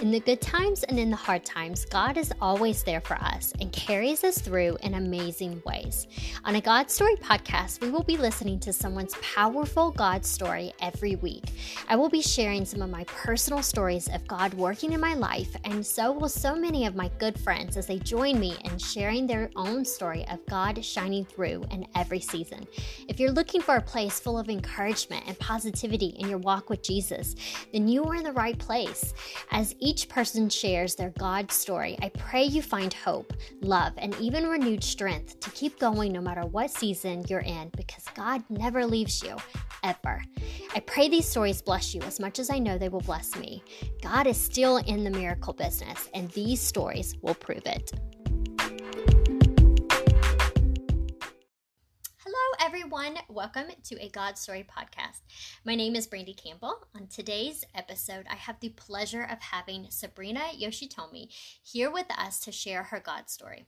In the good times and in the hard times, God is always there for us and carries us through in amazing ways. On a God Story podcast, we will be listening to someone's powerful God story every week. I will be sharing some of my personal stories of God working in my life, and so will so many of my good friends as they join me in sharing their own story of God shining through in every season. If you're looking for a place full of encouragement and positivity in your walk with Jesus, then you are in the right place. As each each person shares their God story, I pray you find hope, love, and even renewed strength to keep going no matter what season you're in because God never leaves you, ever. I pray these stories bless you as much as I know they will bless me. God is still in the miracle business, and these stories will prove it. Everyone. Welcome to a God Story podcast. My name is Brandy Campbell. On today's episode, I have the pleasure of having Sabrina Yoshitomi here with us to share her God story.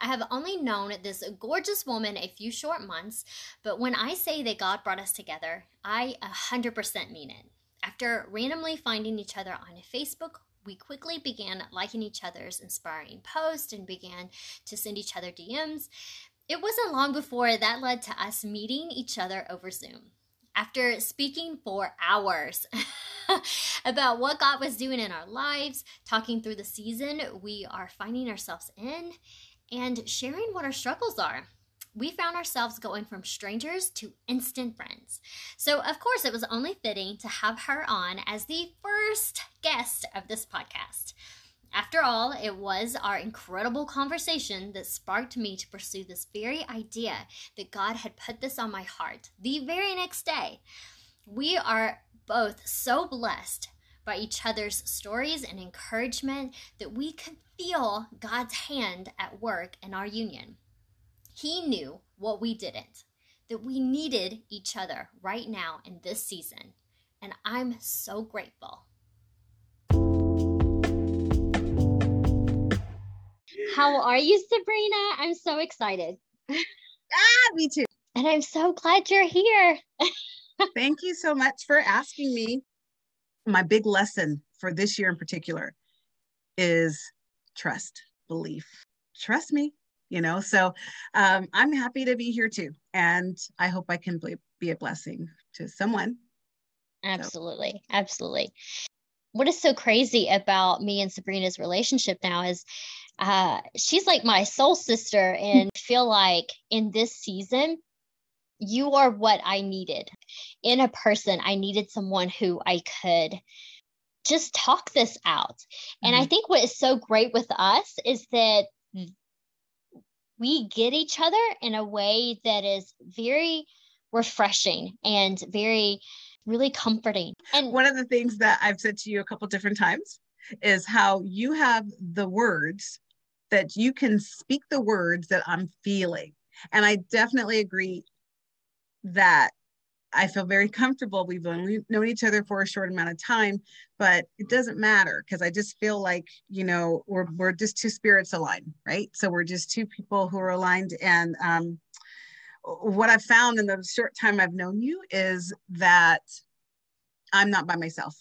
I have only known this gorgeous woman a few short months, but when I say that God brought us together, I 100% mean it. After randomly finding each other on Facebook, we quickly began liking each other's inspiring posts and began to send each other DMs. It wasn't long before that led to us meeting each other over Zoom. After speaking for hours about what God was doing in our lives, talking through the season we are finding ourselves in, and sharing what our struggles are, we found ourselves going from strangers to instant friends. So, of course, it was only fitting to have her on as the first guest of this podcast. After all, it was our incredible conversation that sparked me to pursue this very idea that God had put this on my heart the very next day. We are both so blessed by each other's stories and encouragement that we could feel God's hand at work in our union. He knew what we didn't, that we needed each other right now in this season. And I'm so grateful. How are you, Sabrina? I'm so excited. ah, me too. And I'm so glad you're here. Thank you so much for asking me. My big lesson for this year in particular is trust, belief. Trust me, you know. So um, I'm happy to be here too. And I hope I can be a blessing to someone. Absolutely. So. Absolutely. What is so crazy about me and Sabrina's relationship now is uh, she's like my soul sister and feel like in this season you are what i needed in a person i needed someone who i could just talk this out mm-hmm. and i mm-hmm. think what is so great with us is that we get each other in a way that is very refreshing and very really comforting and one of the things that i've said to you a couple different times is how you have the words that you can speak the words that I'm feeling. And I definitely agree that I feel very comfortable. We've only known each other for a short amount of time, but it doesn't matter because I just feel like, you know, we're, we're just two spirits aligned, right? So we're just two people who are aligned. And um, what I've found in the short time I've known you is that I'm not by myself.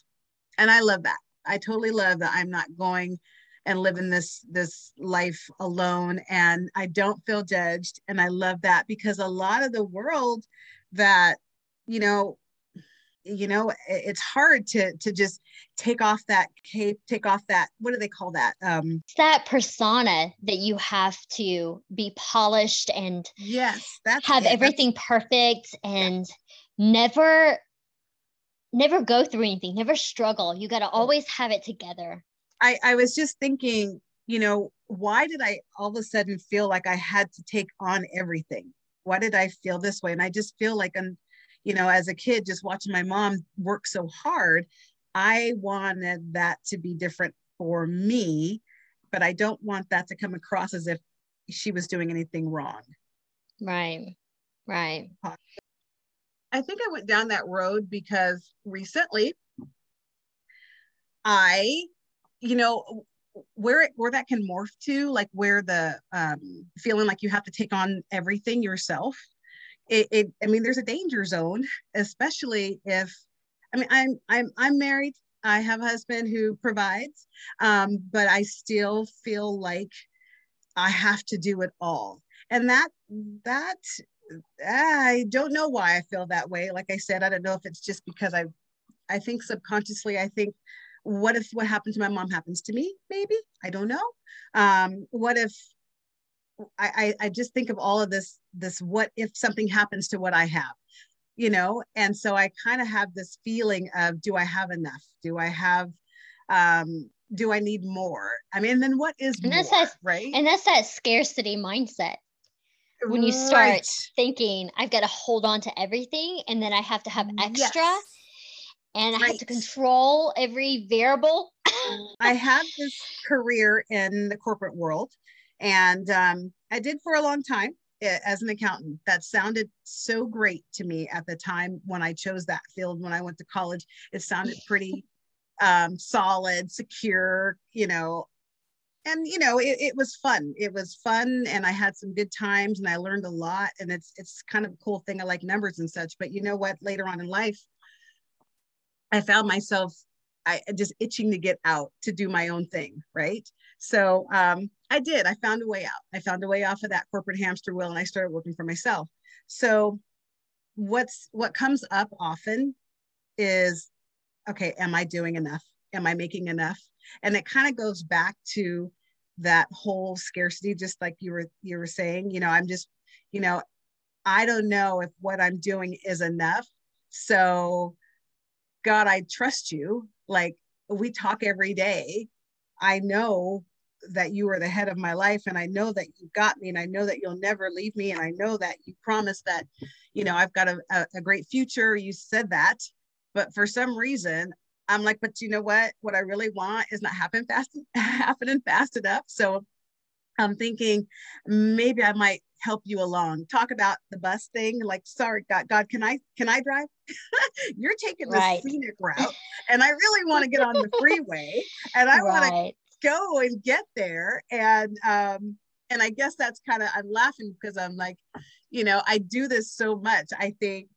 And I love that. I totally love that I'm not going and living this this life alone. And i don't feel judged. And i love that because a lot of the world that you know you know it's hard to to just take off that cape take off that what do they call that? Um that persona that you have to be polished and yes that's have it. everything that's, perfect and yeah. never never go through anything never struggle. You got to always have it together I, I was just thinking, you know, why did I all of a sudden feel like I had to take on everything? Why did I feel this way? And I just feel like I'm, you know, as a kid, just watching my mom work so hard, I wanted that to be different for me, but I don't want that to come across as if she was doing anything wrong. Right. Right. I think I went down that road because recently I you know where it where that can morph to like where the um feeling like you have to take on everything yourself it, it i mean there's a danger zone especially if i mean i'm i'm i'm married I have a husband who provides, um, but I still feel like I have to do it all. And that, that, I don't know why I feel that way. Like I said, I don't know if it's just because I, I think subconsciously, I think, what if what happened to my mom happens to me? Maybe I don't know. Um, what if I, I, I just think of all of this this what if something happens to what I have, you know? And so I kind of have this feeling of do I have enough? Do I have um do I need more? I mean, then what is and that's more, that, right? And that's that scarcity mindset. When you start right. thinking, I've got to hold on to everything and then I have to have extra yes. And I had to control every variable. I had this career in the corporate world and um, I did for a long time eh, as an accountant. That sounded so great to me at the time when I chose that field when I went to college. It sounded pretty um, solid, secure, you know. And you know, it, it was fun. It was fun, and I had some good times, and I learned a lot. And it's it's kind of a cool thing. I like numbers and such. But you know what? Later on in life, I found myself I just itching to get out to do my own thing, right? So um, I did. I found a way out. I found a way off of that corporate hamster wheel, and I started working for myself. So what's what comes up often is, okay, am I doing enough? Am I making enough? And it kind of goes back to that whole scarcity, just like you were you were saying. You know, I'm just, you know, I don't know if what I'm doing is enough. So God, I trust you. Like we talk every day. I know that you are the head of my life and I know that you got me and I know that you'll never leave me and I know that you promised that you know I've got a, a, a great future you said that but for some reason I'm like but you know what what I really want is not happening fast happening fast enough so I'm thinking maybe I might help you along. Talk about the bus thing. Like, sorry, God, God, can I can I drive? You're taking the right. scenic route, and I really want to get on the freeway, and I right. want to go and get there. And um, and I guess that's kind of I'm laughing because I'm like, you know, I do this so much. I think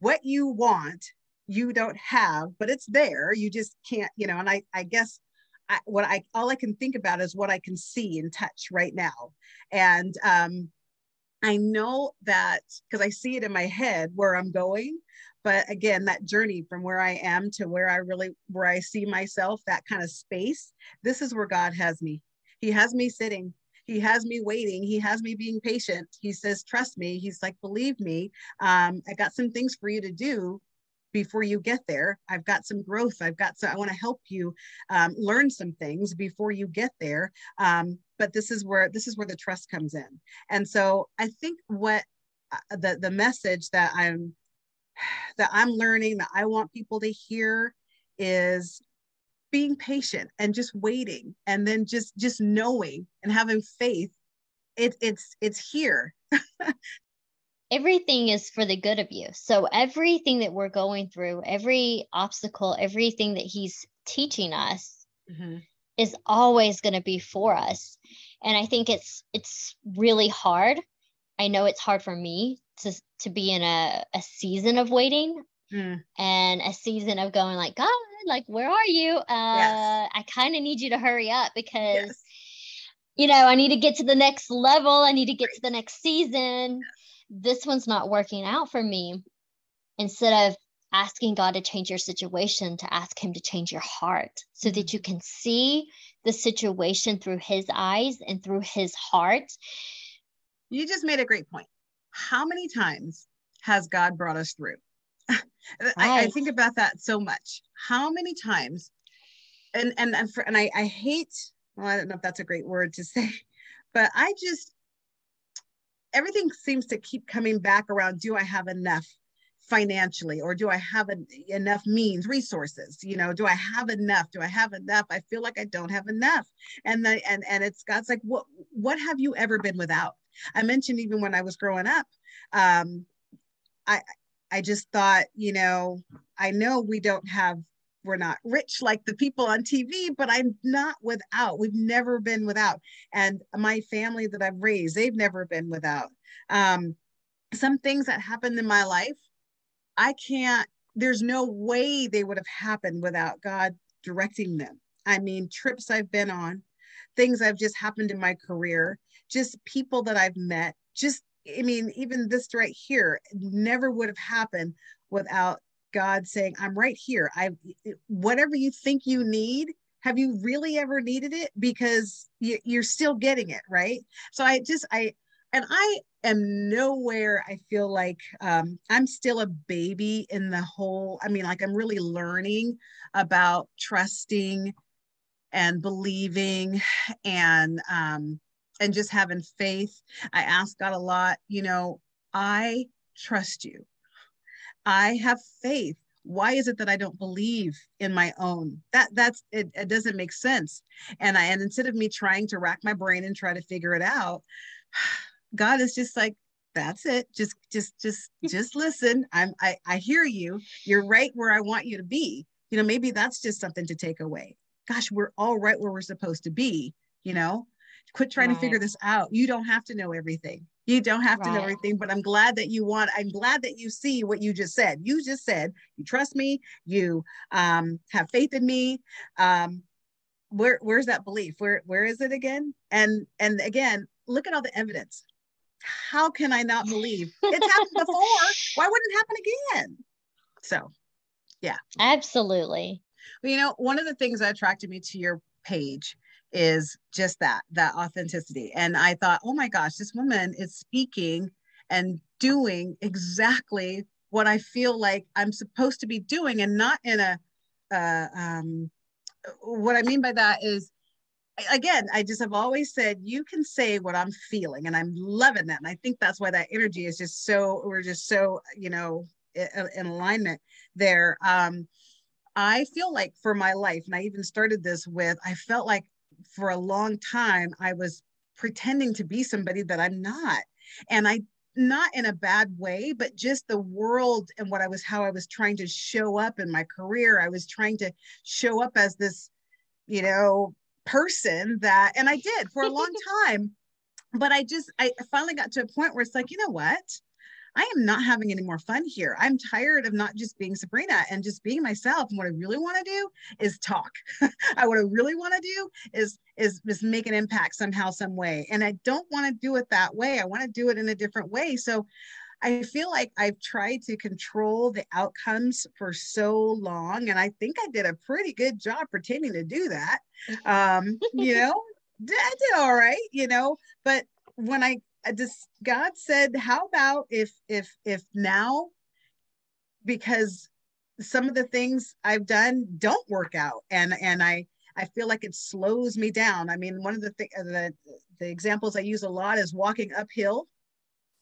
what you want, you don't have, but it's there. You just can't, you know. And I I guess I, what I all I can think about is what I can see and touch right now. And um, I know that because I see it in my head where I'm going. But again, that journey from where I am to where I really where I see myself, that kind of space, this is where God has me. He has me sitting. He has me waiting. He has me being patient. He says, trust me. He's like, believe me. Um, I got some things for you to do before you get there. I've got some growth. I've got so I want to help you um, learn some things before you get there. Um, but this is where this is where the trust comes in. And so I think what uh, the the message that I'm that I'm learning that I want people to hear is being patient and just waiting and then just just knowing and having faith it, it's it's here everything is for the good of you. So everything that we're going through, every obstacle, everything that he's teaching us mm-hmm. Is always going to be for us. And I think it's it's really hard. I know it's hard for me to to be in a, a season of waiting mm. and a season of going like, God, like where are you? Uh yes. I kind of need you to hurry up because yes. you know, I need to get to the next level. I need to get right. to the next season this one's not working out for me instead of asking God to change your situation, to ask Him to change your heart so that mm-hmm. you can see the situation through His eyes and through His heart. You just made a great point. How many times has God brought us through? I, I, think about that so much. How many times? And and and, for, and I, I hate. Well, I don't know if that's a great word to say, but I just everything seems to keep coming back around do i have enough financially or do i have an, enough means resources you know do i have enough do i have enough i feel like i don't have enough and the and and it's god's like what what have you ever been without i mentioned even when i was growing up um i i just thought you know i know we don't have we're not rich like the people on TV, but I'm not without. We've never been without. And my family that I've raised, they've never been without. Um, some things that happened in my life, I can't there's no way they would have happened without God directing them. I mean, trips I've been on, things I've just happened in my career, just people that I've met, just, I mean, even this right here never would have happened without God saying, I'm right here. I, whatever you think you need, have you really ever needed it? Because you, you're still getting it, right? So I just, I, and I am nowhere, I feel like um, I'm still a baby in the whole, I mean, like I'm really learning about trusting and believing and um, and just having faith. I ask God a lot, you know, I trust you. I have faith. Why is it that I don't believe in my own? That that's it, it doesn't make sense. And I and instead of me trying to rack my brain and try to figure it out, God is just like, that's it. Just just just just listen. I'm I I hear you. You're right where I want you to be. You know, maybe that's just something to take away. Gosh, we're all right where we're supposed to be, you know. Quit trying right. to figure this out. You don't have to know everything. You don't have right. to know everything, but I'm glad that you want, I'm glad that you see what you just said. You just said, you trust me, you um, have faith in me. Um, where where's that belief? Where where is it again? And and again, look at all the evidence how can I not believe it's happened before? Why wouldn't it happen again? So, yeah. Absolutely. Well, you know, one of the things that attracted me to your page is just that, that authenticity. And I thought, oh my gosh, this woman is speaking and doing exactly what I feel like I'm supposed to be doing and not in a, uh, um, what I mean by that is again, I just have always said you can say what I'm feeling, and I'm loving that. And I think that's why that energy is just so we're just so you know in, in alignment there. Um, I feel like for my life, and I even started this with, I felt like for a long time I was pretending to be somebody that I'm not, and I not in a bad way, but just the world and what I was, how I was trying to show up in my career. I was trying to show up as this, you know, person that and I did for a long time. But I just I finally got to a point where it's like, you know what? I am not having any more fun here. I'm tired of not just being Sabrina and just being myself. And what I really want to do is talk. I what I really want to do is is is make an impact somehow, some way. And I don't want to do it that way. I want to do it in a different way. So I feel like I've tried to control the outcomes for so long, and I think I did a pretty good job pretending to do that. Um, you know, I did all right, you know. But when I, I just God said, "How about if if if now?" Because some of the things I've done don't work out, and and I I feel like it slows me down. I mean, one of the th- the the examples I use a lot is walking uphill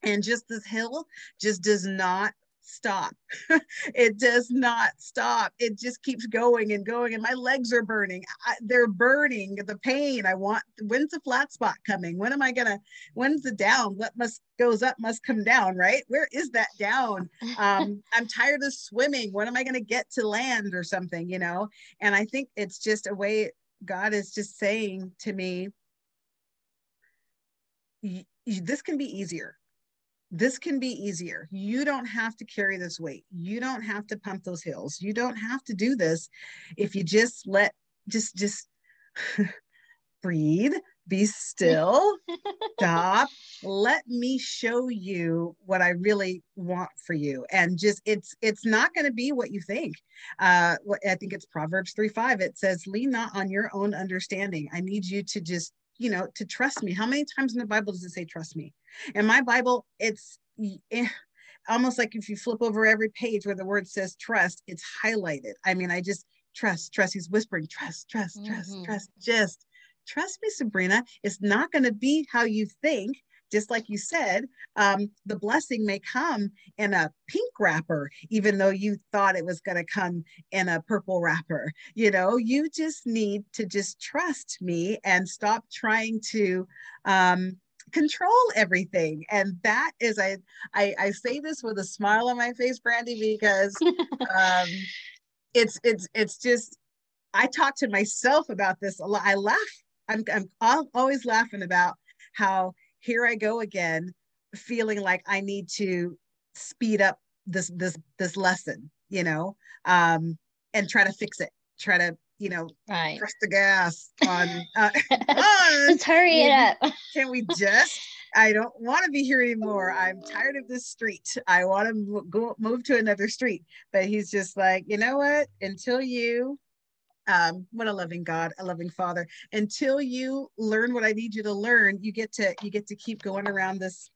and just this hill just does not stop. it does not stop. It just keeps going and going. And my legs are burning. I, they're burning. The pain. I want, when's the flat spot coming? When am I going to, when's the down? What must goes up must come down, right? Where is that down? Um, I'm tired of swimming. When am I going to get to land or something, you know? And I think it's just a way God is just saying to me, this can be easier this can be easier. You don't have to carry this weight. You don't have to pump those hills. You don't have to do this if you just let just just breathe, be still, stop. Let me show you what I really want for you. And just it's it's not going to be what you think. Uh I think it's Proverbs 3 5. It says, lean not on your own understanding. I need you to just you know, to trust me. How many times in the Bible does it say trust me? In my Bible, it's eh, almost like if you flip over every page where the word says trust, it's highlighted. I mean, I just trust, trust. He's whispering, trust, trust, trust, mm-hmm. trust, just trust me, Sabrina. It's not going to be how you think just like you said, um, the blessing may come in a pink wrapper, even though you thought it was going to come in a purple wrapper. You know, you just need to just trust me and stop trying to um, control everything. And that is, I, I, I say this with a smile on my face, Brandy, because um, it's, it's, it's just, I talk to myself about this a lot. I laugh. I'm, I'm always laughing about how here I go again, feeling like I need to speed up this this this lesson you know, um, and try to fix it, try to, you know, right. press the gas on. Uh, Let's hurry it up. Can we just? I don't want to be here anymore. I'm tired of this street. I want to go move to another street. But he's just like, you know what? Until you um, what a loving God, a loving Father. Until you learn what I need you to learn, you get to you get to keep going around this.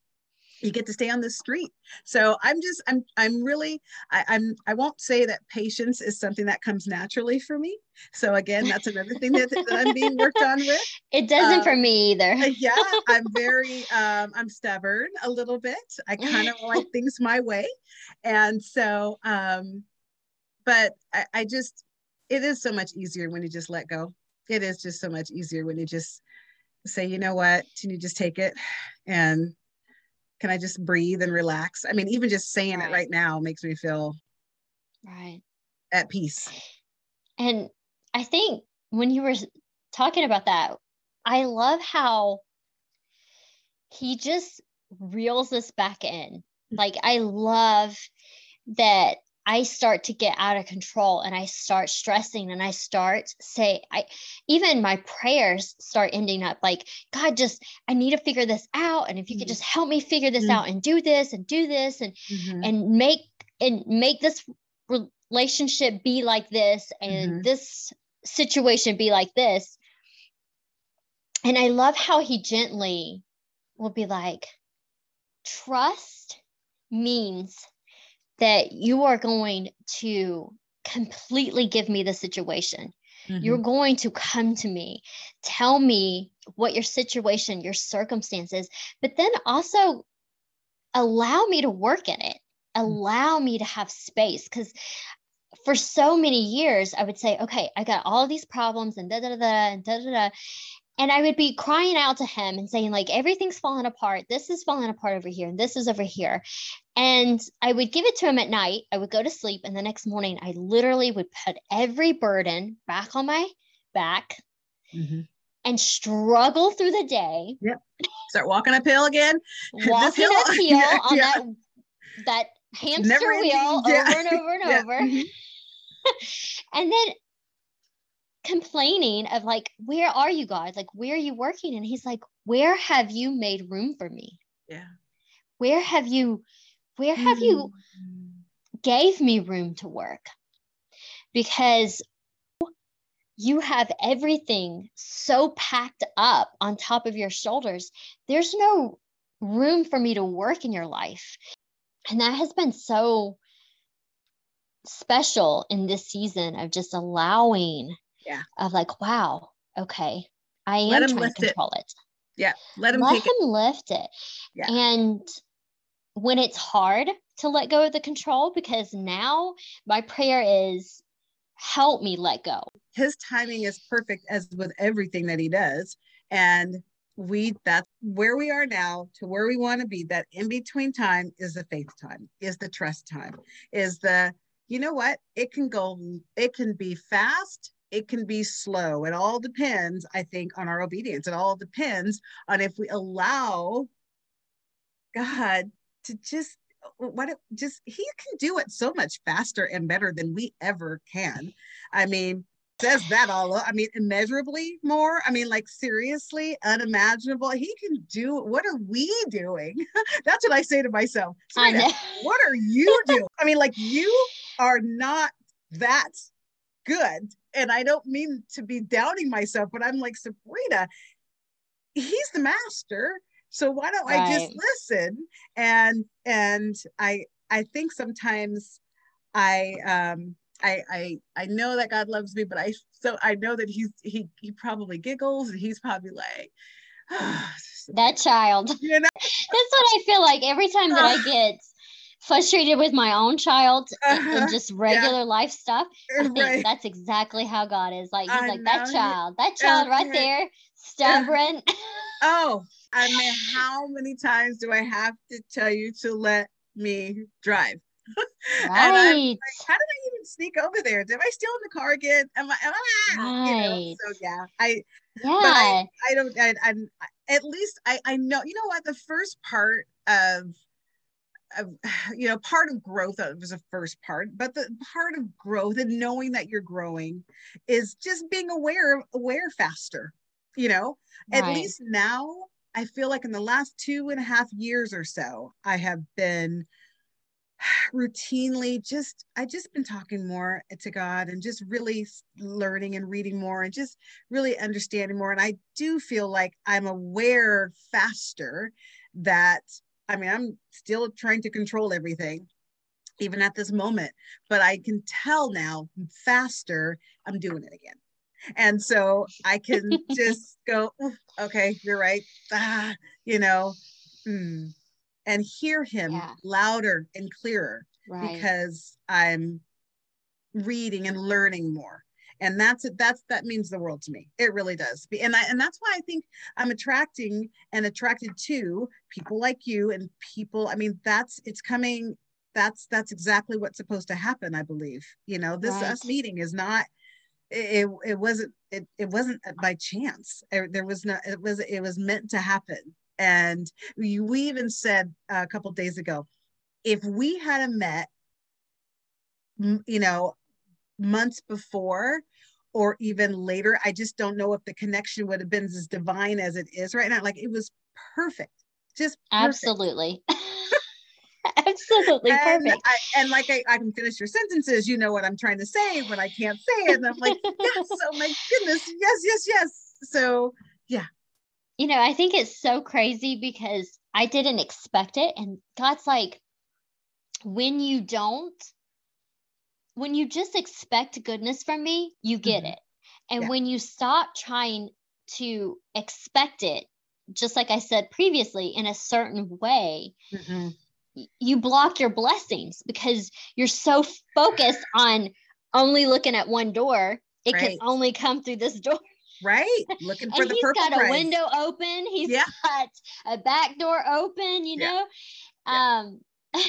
You get to stay on the street. So I'm just I'm I'm really I, I'm I won't say that patience is something that comes naturally for me. So again, that's another thing that, that I'm being worked on with. It doesn't um, for me either. yeah, I'm very um, I'm stubborn a little bit. I kind of like things my way, and so um, but I, I just it is so much easier when you just let go. It is just so much easier when you just say, you know what, can you just take it and can I just breathe and relax? I mean, even just saying right. it right now makes me feel right at peace. And I think when you were talking about that, I love how he just reels us back in. Mm. Like I love that I start to get out of control and I start stressing and I start say I even my prayers start ending up like God just I need to figure this out and if you mm-hmm. could just help me figure this mm-hmm. out and do this and do this and mm-hmm. and make and make this relationship be like this and mm-hmm. this situation be like this and I love how he gently will be like trust means that you are going to completely give me the situation. Mm-hmm. You're going to come to me, tell me what your situation, your circumstances, but then also allow me to work in it, mm-hmm. allow me to have space. Because for so many years, I would say, okay, I got all these problems and da da da and da da da and I would be crying out to him and saying, like, everything's falling apart. This is falling apart over here, and this is over here. And I would give it to him at night. I would go to sleep, and the next morning, I literally would put every burden back on my back mm-hmm. and struggle through the day. Yep. Start walking uphill again. Walking uphill yeah, on yeah. that that hamster Never wheel yeah. over and over and over. Mm-hmm. and then complaining of like, where are you, God? Like, where are you working? And he's like, where have you made room for me? Yeah. Where have you, where have mm-hmm. you gave me room to work? Because you have everything so packed up on top of your shoulders. There's no room for me to work in your life. And that has been so special in this season of just allowing yeah of like wow okay i am let trying to control it. it. yeah let him let him it. lift it yeah. and when it's hard to let go of the control because now my prayer is help me let go his timing is perfect as with everything that he does and we that's where we are now to where we want to be that in between time is the faith time is the trust time is the you know what it can go it can be fast it can be slow. It all depends, I think, on our obedience. It all depends on if we allow God to just uh, what it just he can do it so much faster and better than we ever can. I mean, says that all I mean, immeasurably more. I mean, like seriously, unimaginable. He can do what are we doing? That's what I say to myself. what are you doing? I mean, like you are not that good and I don't mean to be doubting myself, but I'm like, Sabrina, he's the master. So why don't right. I just listen? And and I I think sometimes I um I I I know that God loves me, but I so I know that he's he he probably giggles and he's probably like oh, that child. You know? That's what I feel like every time that I get frustrated with my own child uh-huh. and just regular yeah. life stuff. I think right. that's exactly how God is. Like he's I like that child, that child right there, stubborn. oh, I mean, how many times do I have to tell you to let me drive? Right. like, how did I even sneak over there? Did I steal in the car again? Am I? Am I right. You know, so yeah, I. Yeah. But I, I don't. I, I'm at least I. I know. You know what? The first part of you know part of growth uh, was the first part but the part of growth and knowing that you're growing is just being aware aware faster you know right. at least now i feel like in the last two and a half years or so i have been routinely just i just been talking more to god and just really learning and reading more and just really understanding more and i do feel like i'm aware faster that i mean i'm still trying to control everything even at this moment but i can tell now faster i'm doing it again and so i can just go okay you're right ah, you know mm and hear him yeah. louder and clearer right. because I'm reading and learning more. And that's it. That's that means the world to me. It really does. And I and that's why I think I'm attracting and attracted to people like you and people. I mean, that's it's coming. That's that's exactly what's supposed to happen. I believe. You know, this right. us meeting is not it, it wasn't it, it wasn't by chance er, there was not it was it was meant to happen and we, we even said a couple days ago, if we had met, you know, months before or even later, I just don't know if the connection would have been as divine as it is right now. Like it was perfect. Just perfect. absolutely. Absolutely and perfect. I, and like I, I can finish your sentences, you know what I'm trying to say, but I can't say it. And I'm like, yes, oh my goodness, yes, yes, yes. So yeah, you know, I think it's so crazy because I didn't expect it. And God's like, when you don't, when you just expect goodness from me, you get mm-hmm. it. And yeah. when you stop trying to expect it, just like I said previously, in a certain way, mm-hmm. you block your blessings because you're so focused on only looking at one door. It right. can only come through this door right looking for and the he's purple got a window open he's yeah. got a back door open you know yeah. um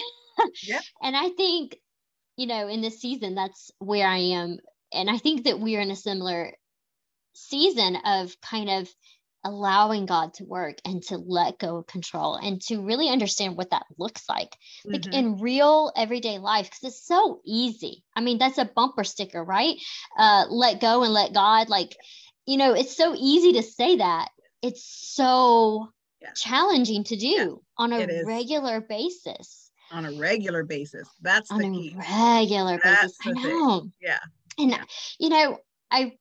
yeah. and i think you know in this season that's where i am and i think that we're in a similar season of kind of allowing God to work and to let go of control and to really understand what that looks like, like mm-hmm. in real everyday life, because it's so easy. I mean, that's a bumper sticker, right? Uh, let go and let God. Like you know, it's so easy to say that. It's so yeah. challenging to do yeah, on a regular basis. On a regular basis. That's on the key. Regular That's basis. I know. Thing. Yeah. And yeah. you know, I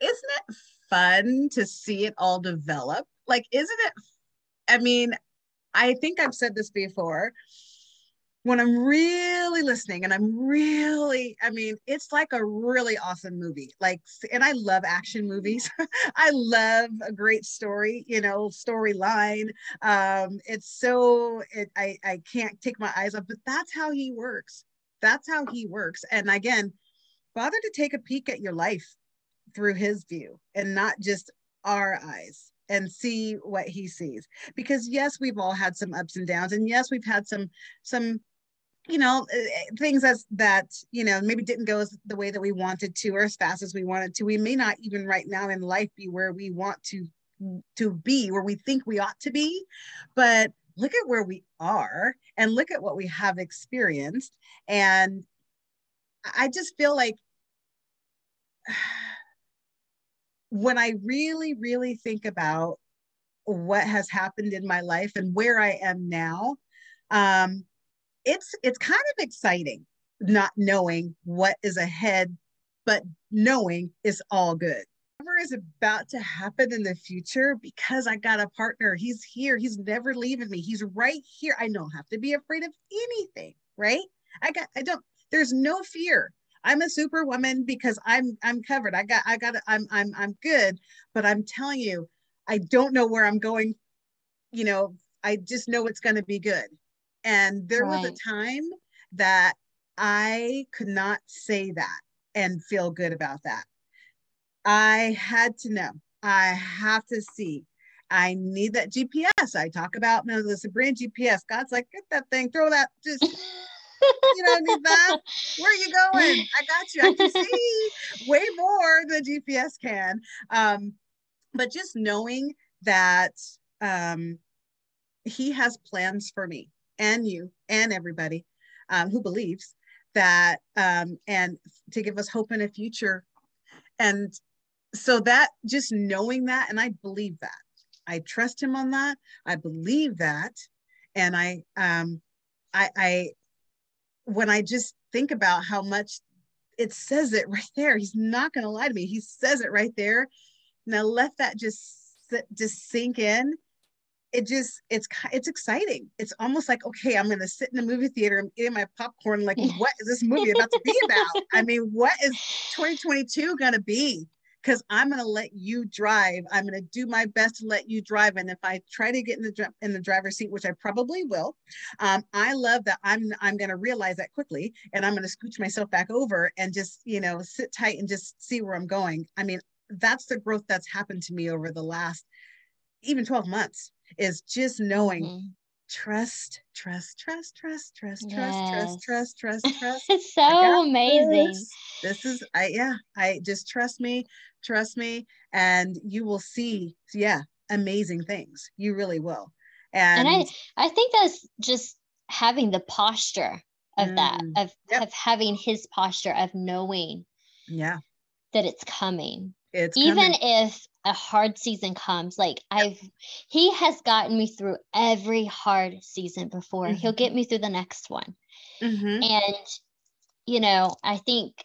isn't it fun to see it all develop? Like, isn't it? I mean, I think I've said this before when I'm really listening and I'm really, I mean, it's like a really awesome movie. Like, and I love action movies. I love a great story, you know, storyline. Um, it's so, it, I, I can't take my eyes off, but that's how he works. That's how he works. And again, bother to take a peek at your life through his view and not just our eyes and see what he sees because yes we've all had some ups and downs and yes we've had some some you know eh, eh, things as that you know maybe didn't go as the way that we wanted to or as fast as we wanted to. We may not even right now in life be where we want to to be where we think we ought to be. But look at where we are and look at what we have experienced. And i just feel like when i really really think about what has happened in my life and where i am now um it's it's kind of exciting not knowing what is ahead, but knowing it's all good. Whatever is about to happen in the future, because I got a partner, he's here, he's never leaving me, he's right here. I don't have to be afraid of anything, right? I got, I don't, there's no fear. I'm a superwoman because I'm I'm covered. I got I got I'm I'm I'm good, but I'm telling you, I don't know where I'm going. You know, I just know it's going to be good. And there right. was a time that I could not say that and feel good about that. I had to know. I have to see. I need that GPS. I talk about you know, the Sabrina GPS. God's like, get that thing, throw that, just you know, need that. Where are you going? I got you. I can see way more than GPS can. Um, but just knowing that um, He has plans for me and you and everybody um, who believes that um, and to give us hope in a future. And so that just knowing that and i believe that. I trust him on that. I believe that. And i um i i when i just think about how much it says it right there he's not going to lie to me. He says it right there. Now let that just just sink in it just it's it's exciting. It's almost like okay i'm gonna sit in the movie theater and eating my popcorn like what is this movie about to be about? I mean what is 2022 gonna be? Because i'm gonna let you drive. I'm gonna do my best to let you drive and if i try to get in the in the driver's seat which i probably will um, i love that i'm i'm gonna realize that quickly and i'm gonna scooch myself back over and just you know sit tight and just see where i'm going. I mean that's the growth that's happened to me over the last even 12 months is just knowing mm-hmm. trust, trust, trust, trust, trust, yes. trust, trust, trust, trust, trust. it's so amazing. This. this is I yeah, I just trust me, trust me, and you will see, yeah, amazing things. You really will. And, and I I think that's just having the posture of mm, that, of, yep. of having his posture of knowing yeah that it's coming. It's even coming. if a hard season comes like i've he has gotten me through every hard season before mm-hmm. he'll get me through the next one mm-hmm. and you know i think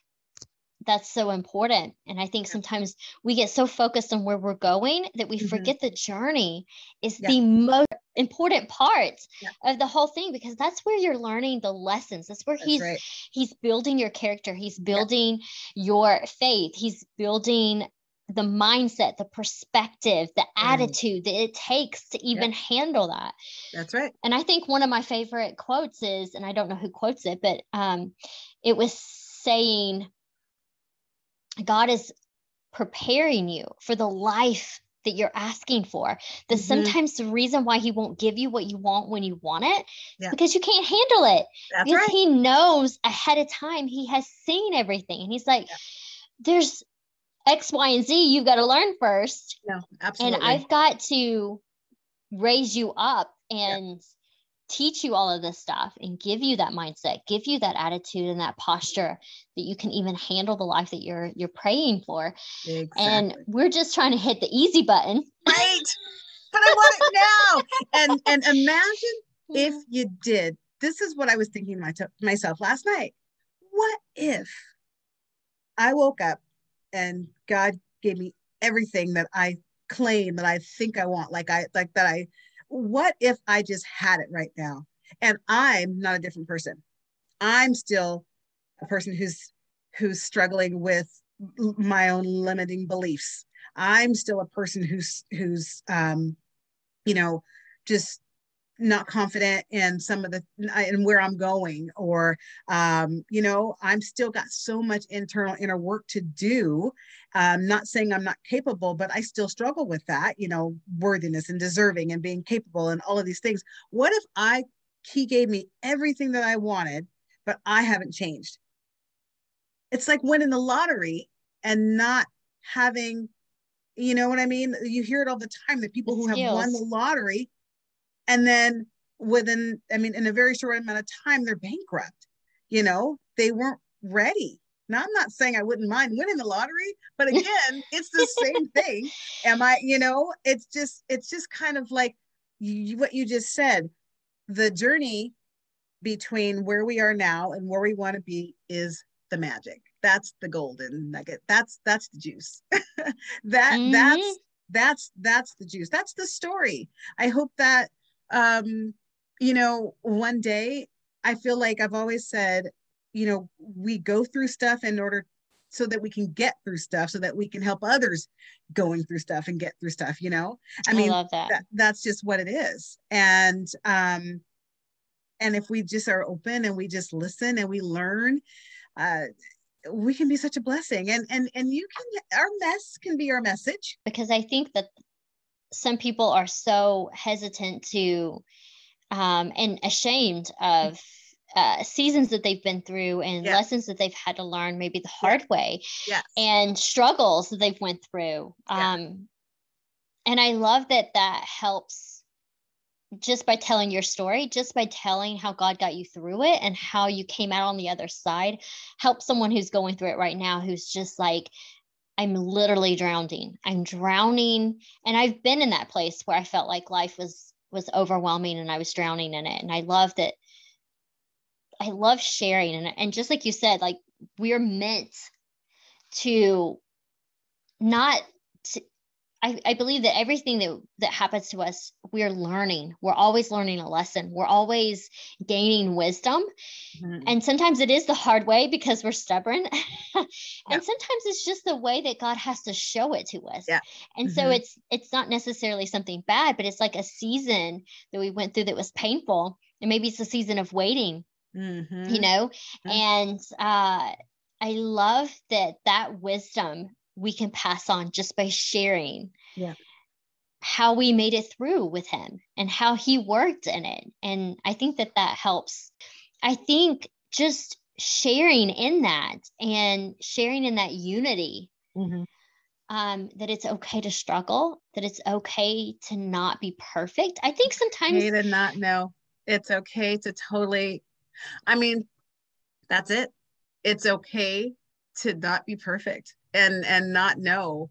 that's so important and i think sometimes we get so focused on where we're going that we mm-hmm. forget the journey is yeah. the most important part yeah. of the whole thing because that's where you're learning the lessons that's where that's he's right. he's building your character he's building yeah. your faith he's building the mindset, the perspective, the attitude that it takes to even yep. handle that. That's right. And I think one of my favorite quotes is, and I don't know who quotes it, but um, it was saying, God is preparing you for the life that you're asking for. That mm-hmm. sometimes the reason why he won't give you what you want when you want it yeah. because you can't handle it. That's because right. he knows ahead of time, he has seen everything. And he's like, yeah. there's X, Y, and Z, you've got to learn first. No, absolutely. And I've got to raise you up and yeah. teach you all of this stuff and give you that mindset, give you that attitude and that posture that you can even handle the life that you're you're praying for. Exactly. And we're just trying to hit the easy button. Right. but I want it now. and and imagine if you did. This is what I was thinking my t- myself last night. What if I woke up and God gave me everything that I claim that I think I want, like I like that I what if I just had it right now? And I'm not a different person. I'm still a person who's who's struggling with my own limiting beliefs. I'm still a person who's who's um you know just not confident in some of the and where i'm going or um, you know i'm still got so much internal inner work to do. I'm um, not saying i'm not capable but i still struggle with that you know worthiness and deserving and being capable and all of these things. What if i he gave me everything that i wanted but i haven't changed? It's like winning the lottery and not having you know what i mean? You hear it all the time that people who have won the lottery and then within i mean in a very short amount of time they're bankrupt you know? They weren't ready. Now i'm not saying i wouldn't mind winning the lottery but again it's the same thing. Am i you know it's just it's just kind of like you, what you just said. The journey between where we are now and where we want to be is the magic. That's the golden nugget. That's that's the juice. That mm-hmm. that's that's that's the juice. That's the story. I hope that um, you know, one day I feel like I've always said, you know, we go through stuff in order so that we can get through stuff so that we can help others going through stuff and get through stuff you know i mean I that. that. that's just what it is and um and if we just are open and we just listen and we learn uh we can be such a blessing and and and you can our mess can be our message because i think that some people are so hesitant to um, and ashamed of uh, seasons that they've been through and yeah. lessons that they've had to learn maybe the hard yeah. way yes. and struggles that they've went through yeah. um, and i love that that helps just by telling your story, just by telling how God got you through it and how you came out on the other side, help someone who's going through it right now who's just like, I'm literally drowning. I'm drowning. And I've been in that place where I felt like life was was overwhelming and I was drowning in it. And I love that I love sharing and and just like you said, like we're meant to not I, I believe that everything that that happens to us we're learning we're always learning a lesson we're always gaining wisdom mm-hmm. and sometimes it is the hard way because we're stubborn and yeah. sometimes it's just the way that god has to show it to us yeah. and mm-hmm. so it's it's not necessarily something bad but it's like a season that we went through that was painful and maybe it's a season of waiting mm-hmm. you know mm-hmm. and uh I love that that wisdom we can pass on just by sharing yeah. how we made it through with him and how he worked in it. And I think that that helps. I think just sharing in that and sharing in that unity. Mm-hmm. Um, that it's okay to struggle, that it's okay to not be perfect. I think sometimes okay to not know. It's okay to totally. I mean, that's it it's okay to not be perfect and and not know.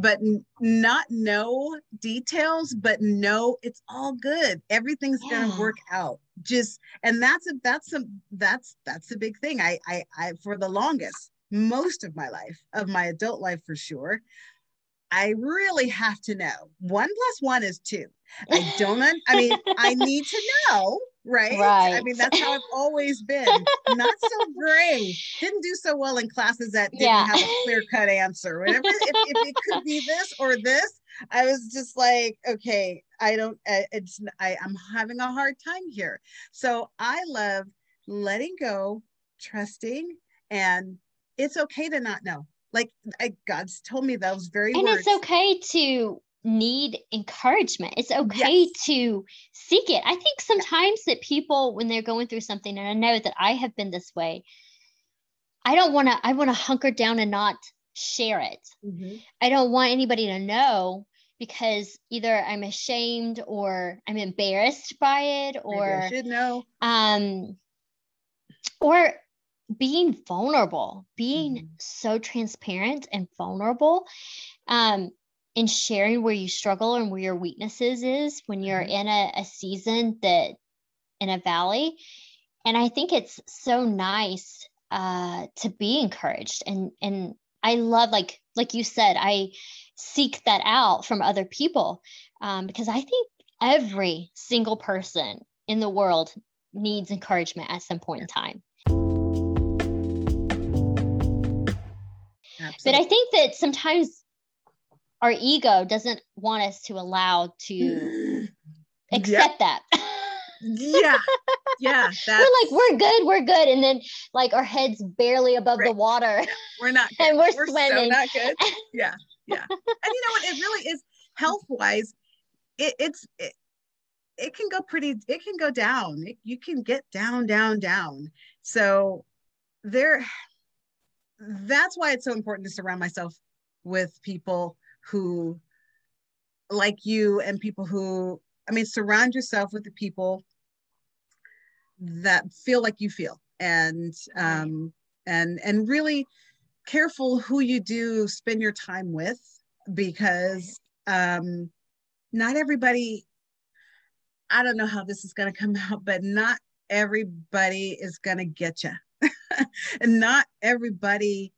But n- not know details but know it's all good. Everything's yeah. gonna work out. Just and that's a that's a that's that's a big thing. I, I i for the longest most of my life of my adult life for sure i really have to know. One plus one is two. I don't i mean i need to know right? Right. I mean, that's how I've always been. Not so great. Didn't do so well in classes that didn't yeah. have a clear cut answer. Whatever, if, if, it could be this or this, I was just like, okay, I don't. Eh, it's I, I'm having a hard time here. So I love letting go, trusting, and it's okay to not know. Like I, God's told me those very and words. it's okay to need encouragement. It's okay yes. to seek it. I think sometimes that people, when they're going through something, and I know that I have been this way, I don't want to, I want to hunker down and not share it. Mm-hmm. I don't want anybody to know because either I'm ashamed or I'm embarrassed by it or I should know. Um or being vulnerable, being mm-hmm. so transparent and vulnerable. Um, in sharing where you struggle and where your weaknesses is when you're mm-hmm. in a, a season that in a valley and i think it's so nice uh, to be encouraged and and i love like like you said i seek that out from other people um, because i think every single person in the world needs encouragement at some point in time Absolutely. but i think that sometimes our ego doesn't want us to allow to accept that. yeah. Yeah. We're like, we're good, we're good. And then like our heads barely above right. the water. We're not good. and we're, we're swimming. So not good. Yeah. Yeah. and you know what? It really is health wise, it, it's it, it can go pretty, it can go down. It, you can get down, down, down. So there that's why it's so important to surround myself with people who like you and people who i mean surround yourself with the people that feel like you feel and um and and really careful who you do spend your time with because um not everybody i don't know how this is going to come out but not everybody is going to get you and not everybody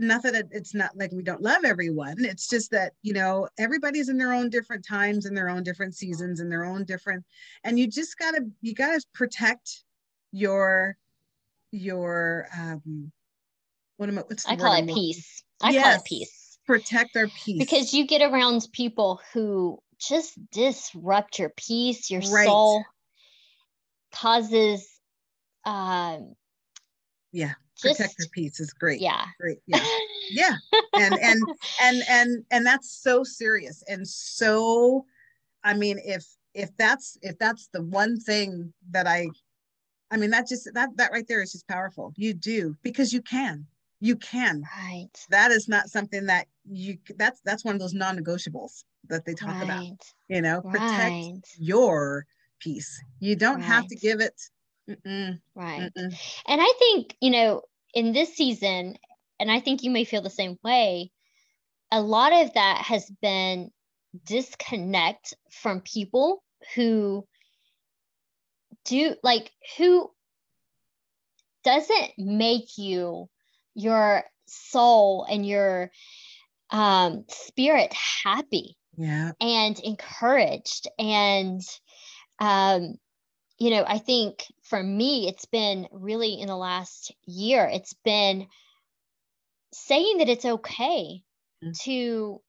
not that it's not like we don't love everyone it's just that you know everybody's in their own different times and their own different seasons and their own different and you just gotta you gotta protect your your um what am i what's the i call it peace. i yes, call it peace. Protect our peace. Because you get around people who just disrupt your peace your right. soul causes um yeah protect your peace is great yeah great yeah yeah and and and and and that's so serious and so i mean if if that's if that's the one thing that i i mean that just that that right there is just powerful you do because you can you can right that is not something that you that's that's one of those non-negotiables that they talk right. about you know protect right. your peace. You don't right. have to give it. Mm-mm, right. Mm-mm. And I think, you know, in this season, and I think you may feel the same way, a lot of that has been disconnect from people who do like who doesn't make you your soul and your um, spirit happy yeah. and encouraged and um, you know i think for me it's been really in the last year it's been saying that it's okay mm-hmm. to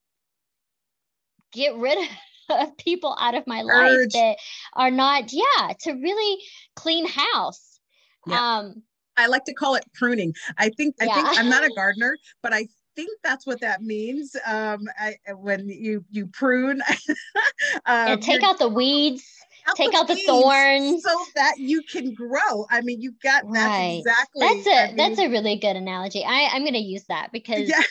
get rid of people out of my life that are not yeah to really clean house yeah. um I like to call it pruning. I think I yeah. think I'm not a gardener, but I think that's what that means. Um, I, when you you prune, um, and take out the weeds. Out take the out the thorns so that you can grow. I mean, you got right. that's exactly. That's a I mean, that's a really good analogy. I I'm going to use that because yeah.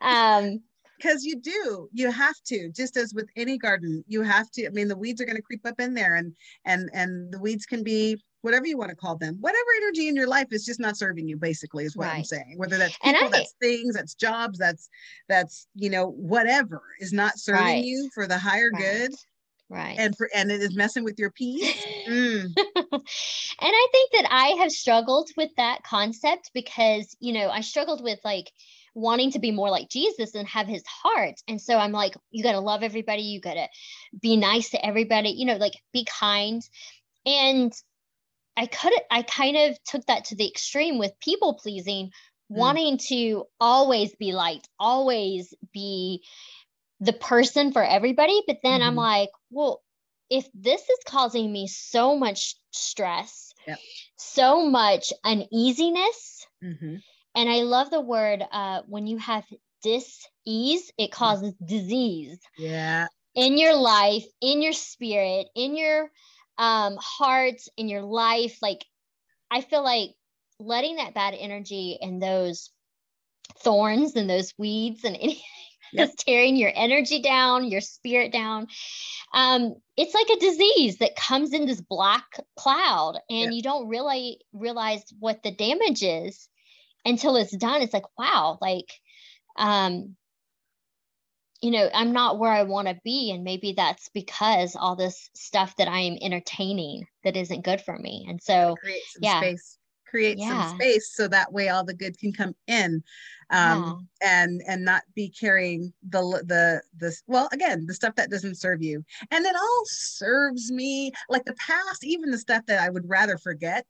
um because you do you have to just as with any garden you have to i mean the weeds are going to creep up in there and and and the weeds can be whatever you want to call them whatever energy in your life is just not serving you basically is what right. i'm saying whether that's people I, that's things that's jobs that's that's you know whatever is not serving right. you for the higher right. good right and for and it is messing with your peace mm. and i think that i have struggled with that concept because you know i struggled with like wanting to be more like Jesus and have his heart. And so I'm like, you got to love everybody. You got to be nice to everybody, you know, like be kind. And I could, I kind of took that to the extreme with people pleasing, mm. wanting to always be liked, always be the person for everybody. But then mm-hmm. I'm like, well, if this is causing me so much stress, yep. so much uneasiness, mm-hmm. And I love the word uh, when you have dis-ease, it causes disease. Yeah. In your life, in your spirit, in your um, heart, in your life. Like, I feel like letting that bad energy and those thorns and those weeds and anything that's tearing your energy down, your spirit down. Um, it's like a disease that comes in this black cloud, and yep. you don't really realize what the damage is until it's done it's like wow like um you know i'm not where i want to be and maybe that's because all this stuff that i am entertaining that isn't good for me and so yeah. space create yeah. some space so that way all the good can come in um yeah. and and not be carrying the the this well again the stuff that doesn't serve you and it all serves me like the past even the stuff that i would rather forget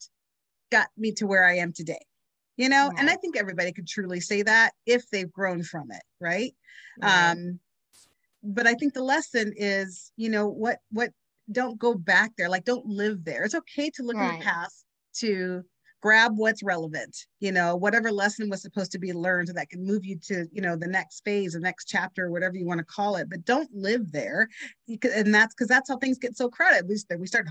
got me to where i am today you know right. and i think everybody could truly say that if they've grown from it right? right um but i think the lesson is you know what what don't go back there like don't live there it's okay to look right. in the past to grab what's relevant you know whatever lesson was supposed to be learned that can move you to you know the next phase the next chapter whatever you want to call it but don't live there and that's because that's how things get so crowded we, we start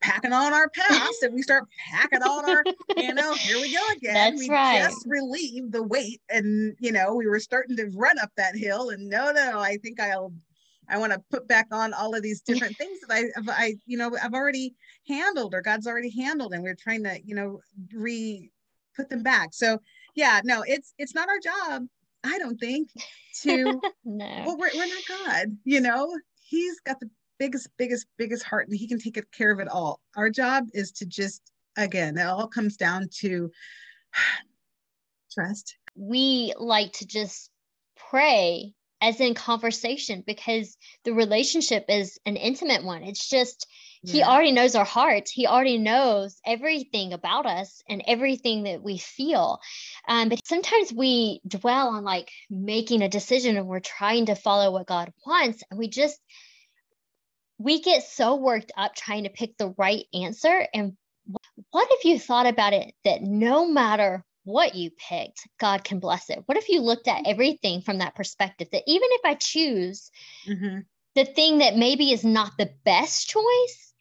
packing on our past and we start packing on our, you know, here we go again. That's we right. just relieved the weight and, you know, we were starting to run up that hill and no, no, I think I'll, I want to put back on all of these different things that I, I, you know, I've already handled or God's already handled and we're trying to, you know, re put them back. So yeah, no, it's, it's not our job. I don't think to, no. well, we're, we're not God, you know, he's got the biggest, biggest, biggest heart, and he can take care of it all. Our job is to just, again, it all comes down to trust. We like to just pray as in conversation because the relationship is an intimate one. It's just, yeah. he already knows our hearts. He already knows everything about us and everything that we feel. Um, but sometimes we dwell on like making a decision and we're trying to follow what God wants. And we just, we get so worked up trying to pick the right answer. And what if you thought about it that no matter what you picked, God can bless it? What if you looked at everything from that perspective that even if I choose mm-hmm. the thing that maybe is not the best choice,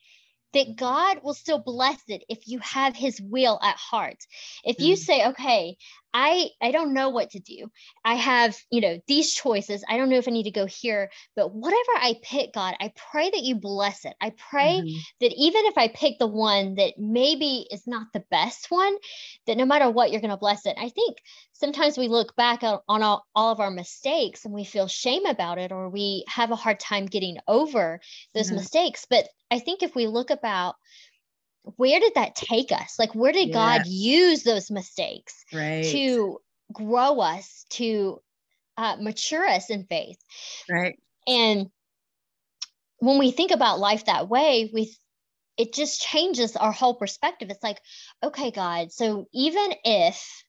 that God will still bless it if you have his will at heart. If you mm. say, okay, I I don't know what to do. I have, you know, these choices. I don't know if I need to go here, but whatever I pick, God, I pray that you bless it. I pray mm-hmm. that even if I pick the one that maybe is not the best one, that no matter what, you're going to bless it. I think sometimes we look back on, on all, all, of our mistakes and we feel shame about it, or we have a hard time getting over those mm-hmm. mistakes. But I think if we look about where did that take us? Like, where did yes. God use those mistakes right. to grow us, to uh, mature us in faith? Right. And when we think about life that way, we it just changes our whole perspective. It's like, okay, God, so even if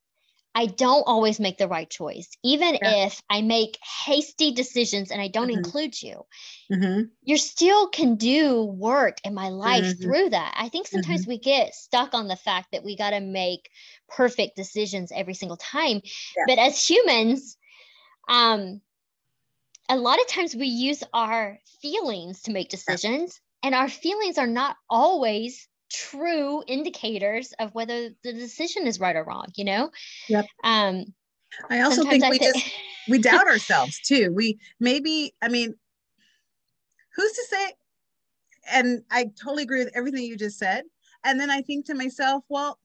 I don't always make the right choice. Even yeah. if I make hasty decisions and I don't mm-hmm. include you, mm-hmm. you still can do work in my life mm-hmm. through that. I think sometimes mm-hmm. we get stuck on the fact that we got to make perfect decisions every single time. Yeah. But as humans, um, a lot of times we use our feelings to make decisions, yeah. and our feelings are not always true indicators of whether the decision is right or wrong you know? Yep. Um i also think I we th- just we doubt ourselves too. We maybe i mean who's to say? And i totally agree with everything you just said. And then i think to myself well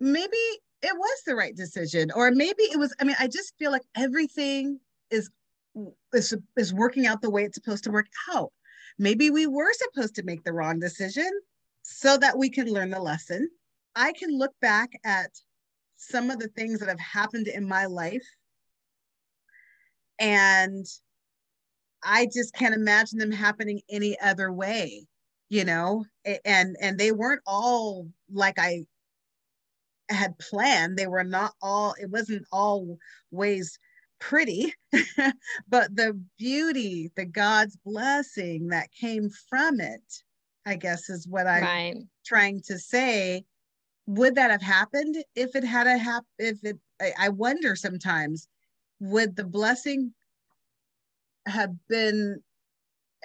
maybe it was the right decision or maybe it was i mean i just feel like everything is is, is working out the way it's supposed to work out. Maybe we were supposed to make the wrong decision so that we can learn the lesson. I can look back at some of the things that have happened in my life and I just can't imagine them happening any other way, you know, and and they weren't all like I had planned. They were not all it wasn't always pretty, but the beauty, the God's blessing that came from it I guess is what I'm right. trying to say. Would that have happened if it had a hap if it I, I wonder sometimes would the blessing have been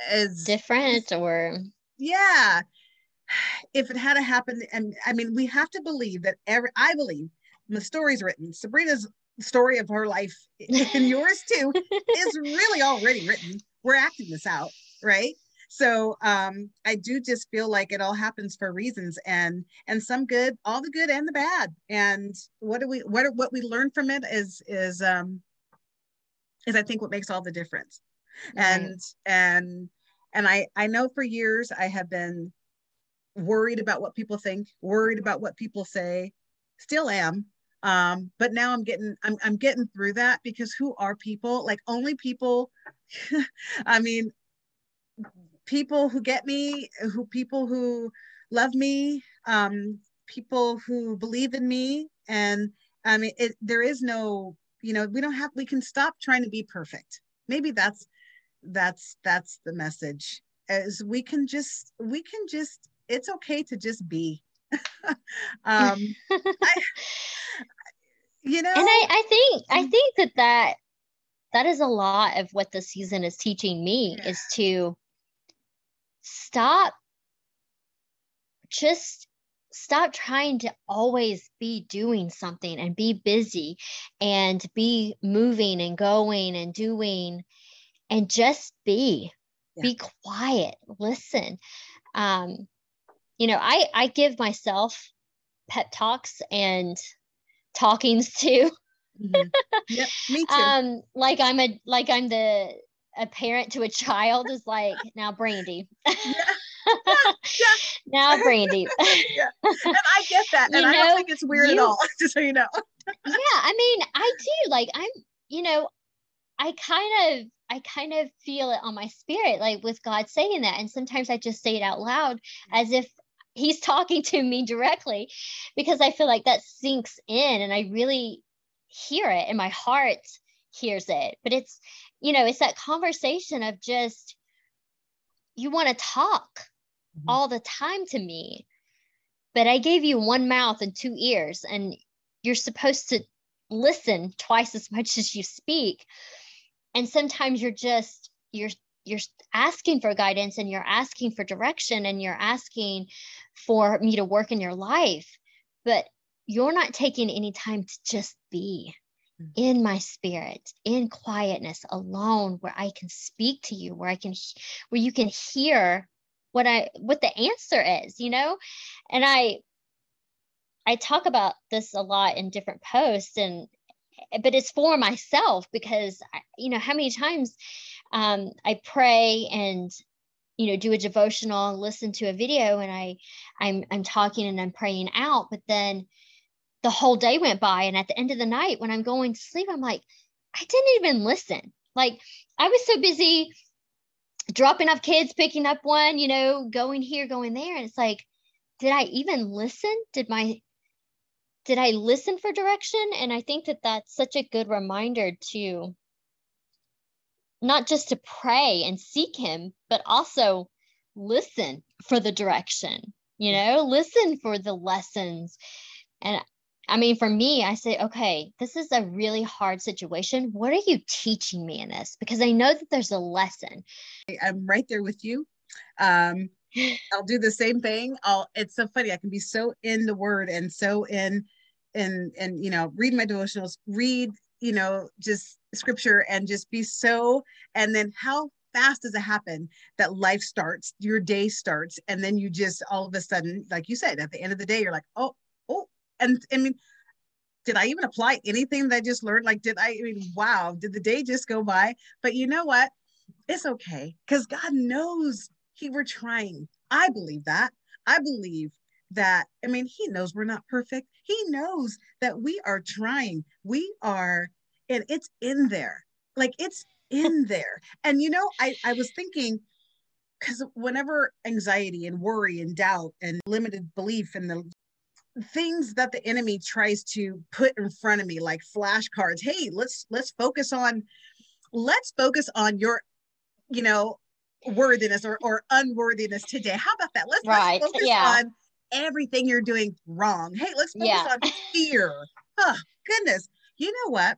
as different or? Yeah. If it had a happened and i mean we have to believe that every i believe the story's written. Sabrina's story of her life and yours too is really already written. We're acting this out right so um, I do just feel like it all happens for reasons and and some good, all the good and the bad. And what do we what what we learn from it is is um is I think what makes all the difference. Right. And and and I I know for years I have been worried about what people think, worried about what people say, still am. Um, but now I'm getting I'm I'm getting through that because who are people? Like only people I mean people who get me, who people who love me, um, people who believe in me, and I mean, it, there is no, you know, we don't have. We can stop trying to be perfect. Maybe that's that's that's the message. As we can just we can just it's okay to just be. um, I, you know, and I I think I think that that that is a lot of what the season is teaching me yeah. is to stop just stop trying to always be doing something and be busy and be moving and going and doing and just be. Yeah. be quiet. Listen. Um you know i i give myself pep talks and talkings too. Mm-hmm. yep me too. Um like i'm a like i'm the a parent to a child is like now brandy yeah. Yeah. now brandy yeah. and i get that and you i don't think it's weird you, at all just so you know yeah i mean i do like i'm you know i kind of i kind of feel it on my spirit like with god saying that and sometimes i just say it out loud as if he's talking to me directly because i feel like that sinks in and i really hear it in my heart hears it but it's you know it's that conversation of just you want to talk mm-hmm. all the time to me but i gave you one mouth and two ears and you're supposed to listen twice as much as you speak and sometimes you're just you're you're asking for guidance and you're asking for direction and you're asking for me to work in your life but you're not taking any time to just be. In my spirit in quietness alone where i can speak to you where i can where you can hear what i what the answer is you know? And i i talk about this a lot in different posts and but it's for myself because you know how many times um, i pray and you know do a devotional listen to a video and i i'm i'm talking and i'm praying out but then the whole day went by and at the end of the night when i'm going to sleep i'm like i didn't even listen. Like i was so busy dropping off kids picking up one you know going here going there. And it's like did i even listen? Did my did i listen for direction? And i think that that's such a good reminder to not just to pray and seek him but also listen for the direction you know listen for the lessons. And I mean, for me, I say, okay, this is a really hard situation. What are you teaching me in this? Because I know that there's a lesson. I'm right there with you. Um, I'll do the same thing. I'll, it's so funny. I can be so in the word and so in, and, and, you know, read my devotionals, read, you know, just scripture and just be so, and then how fast does it happen that life starts, your day starts, and then you just all of a sudden, like you said, at the end of the day, you're like, oh, oh, and I mean, did I even apply anything that I just learned? Like, did I, I mean, wow, did the day just go by? But you know what? It's okay because God knows He were trying. I believe that. I believe that, I mean, He knows we're not perfect. He knows that we are trying. We are, and it's in there. Like, it's in there. And, you know, I, I was thinking, because whenever anxiety and worry and doubt and limited belief in the things that the enemy tries to put in front of me like flashcards. Hey let's let's focus on let's focus on your you know worthiness or, or unworthiness today. How about that? Let's, right. let's focus yeah. on everything you're doing wrong. Hey let's focus yeah. on fear. Oh goodness. You know what?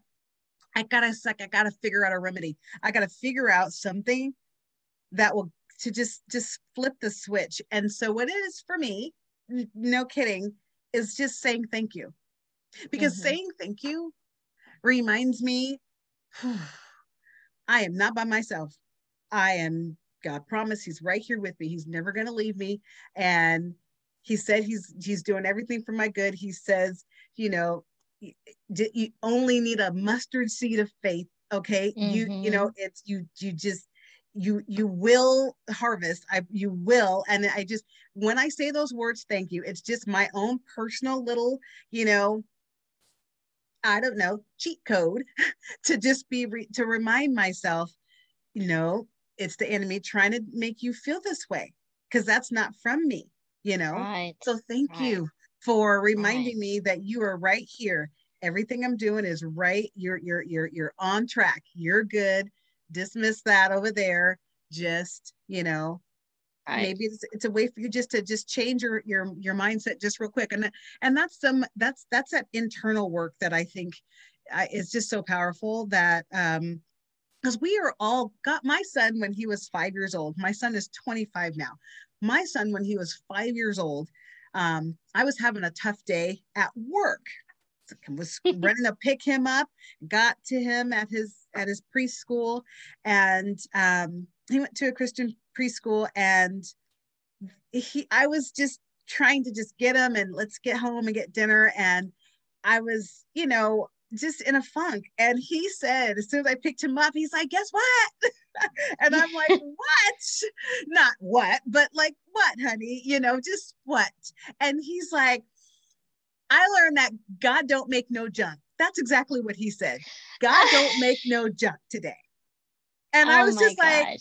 I gotta like i gotta figure out a remedy. I gotta figure out something that will to just just flip the switch. And so what it is for me no kidding is just saying thank you. Because mm-hmm. saying thank you reminds me I am not by myself. I am God promised he's right here with me. He's never going to leave me and he said he's he's doing everything for my good. He says, you know, you, you only need a mustard seed of faith, okay? Mm-hmm. You you know, mm-hmm. it's you you just you you will harvest. I you will. And i just when i say those words thank you. It's just my own personal little you know i don't know cheat code to just be re- to remind myself you know it's the enemy trying to make you feel this way because that's not from me you know? Right. so thank right. you for reminding right. me that you are right here. Everything i'm doing is right. You're you're you're you're on track. You're good dismiss that over there. Just you know right. maybe it's, it's a way for you just to just change your your your mindset just real quick. And and that's some that's that's that internal work that i think uh, is just so powerful that um because we are all got my son when he was five years old my son is 25 now. My son when he was five years old um, i was having a tough day at work was running to pick him up got to him at his at his preschool and um, he went to a christian preschool and he i was just trying to just get him and let's get home and get dinner and i was you know just in a funk. And he said as soon as i picked him up he's like guess what? And i'm like what? Not what but like what honey? You know just what? And he's like I learned that God don't make no junk. That's exactly what he said. God don't make no junk today. And oh I was just gosh. like,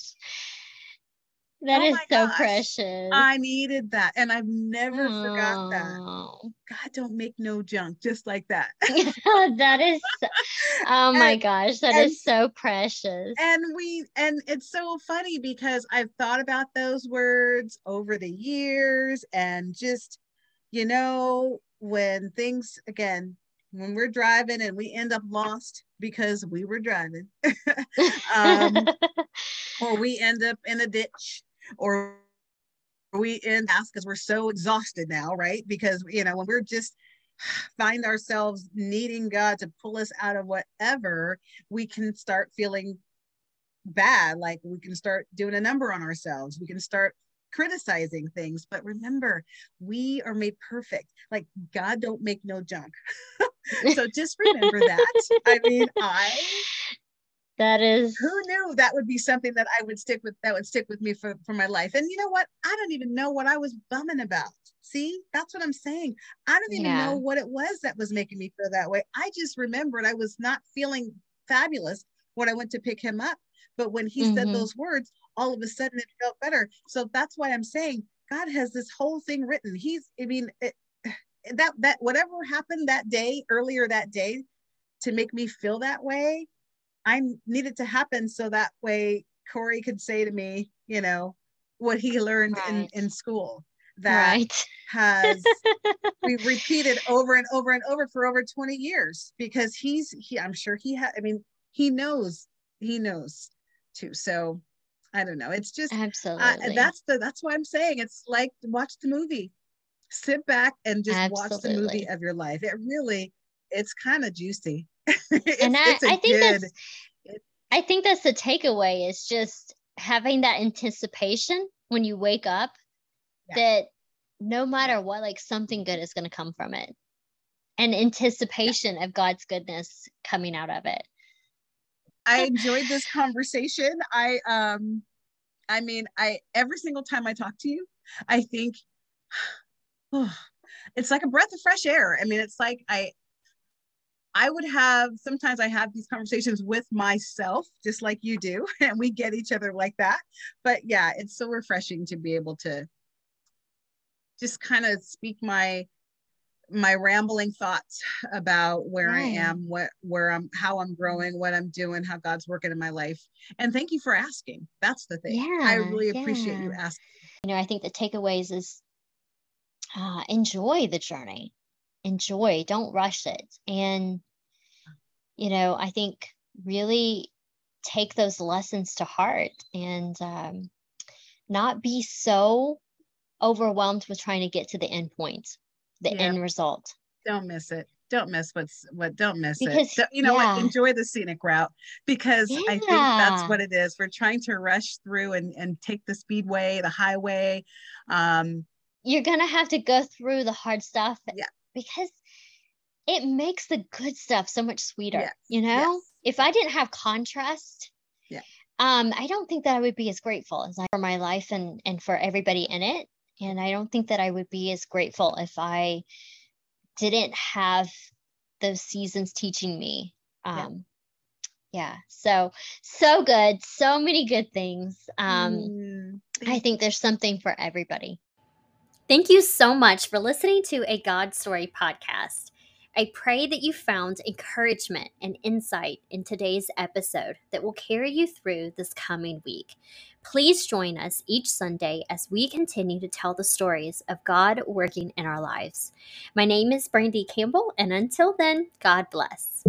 that oh is so gosh, precious. I needed that. And I've never oh. forgot that. Oh. God don't make no junk, just like that. that is oh my and, gosh, that and, is so precious. And we and it's so funny because I've thought about those words over the years and just, you know, when things again when we're driving and we end up lost because we were driving um, or we end up in a ditch or we end up because we're so exhausted now right because you know when we're just find ourselves needing God to pull us out of whatever, we can start feeling bad. Like we can start doing a number on ourselves. We can start criticizing things. But remember, we are made perfect. Like God don't make no junk. so just remember that. I mean, I that is who knew that would be something that I would stick with that would stick with me for, for my life. And you know what? I don't even know what I was bumming about. See, that's what I'm saying. I don't even yeah. know what it was that was making me feel that way. I just remembered I was not feeling fabulous when I went to pick him up. But when he mm-hmm. said those words, all of a sudden it felt better. So that's why I'm saying God has this whole thing written. He's, I mean, it, that that whatever happened that day earlier that day to make me feel that way I needed to happen so that way Corey could say to me, you know, what he learned right. in, in school that right. has we repeated over and over and over for over 20 years because he's he I'm sure he had I mean he knows he knows too so I don't know it's just absolutely uh, that's the that's why I'm saying it's like watch the movie sit back and just absolutely. watch the movie of your life it really it's kind of juicy and I, I think good, that's I think that's the takeaway is just having that anticipation when you wake up yeah. that no matter what, like something good is going to come from it, and anticipation yeah. of God's goodness coming out of it. I enjoyed this conversation. I um, I mean, I every single time I talk to you, I think. Oh, it's like a breath of fresh air. I mean, it's like I I would have sometimes I have these conversations with myself, just like you do, and we get each other like that. But yeah, it's so refreshing to be able to just kind of speak my my rambling thoughts about where right. I am, what where I'm how I'm growing, what I'm doing, how God's working in my life. And thank you for asking. That's the thing. Yeah, I really yeah. appreciate you asking. You know, I think the takeaways is uh, enjoy the journey enjoy, don't rush it. And, you know, I think really take those lessons to heart and um, not be so overwhelmed with trying to get to the end point, the yeah. end result. Don't miss it. Don't miss what's what. Don't miss because, it. You know yeah. what? Enjoy the scenic route because yeah. I think that's what it is. We're trying to rush through and and take the speedway, the highway. Um, You're gonna have to go through the hard stuff. Yeah because it makes the good stuff so much sweeter yes. you know yes. if i didn't have contrast yeah um i don't think that i would be as grateful as i for my life and and for everybody in it and i don't think that i would be as grateful if i didn't have those seasons teaching me um yeah, yeah. so so good so many good things um mm. i think there's something for everybody Thank you so much for listening to a God Story podcast. I pray that you found encouragement and insight in today's episode that will carry you through this coming week. Please join us each Sunday as we continue to tell the stories of God working in our lives. My name is Brandy Campbell, and until then, God bless.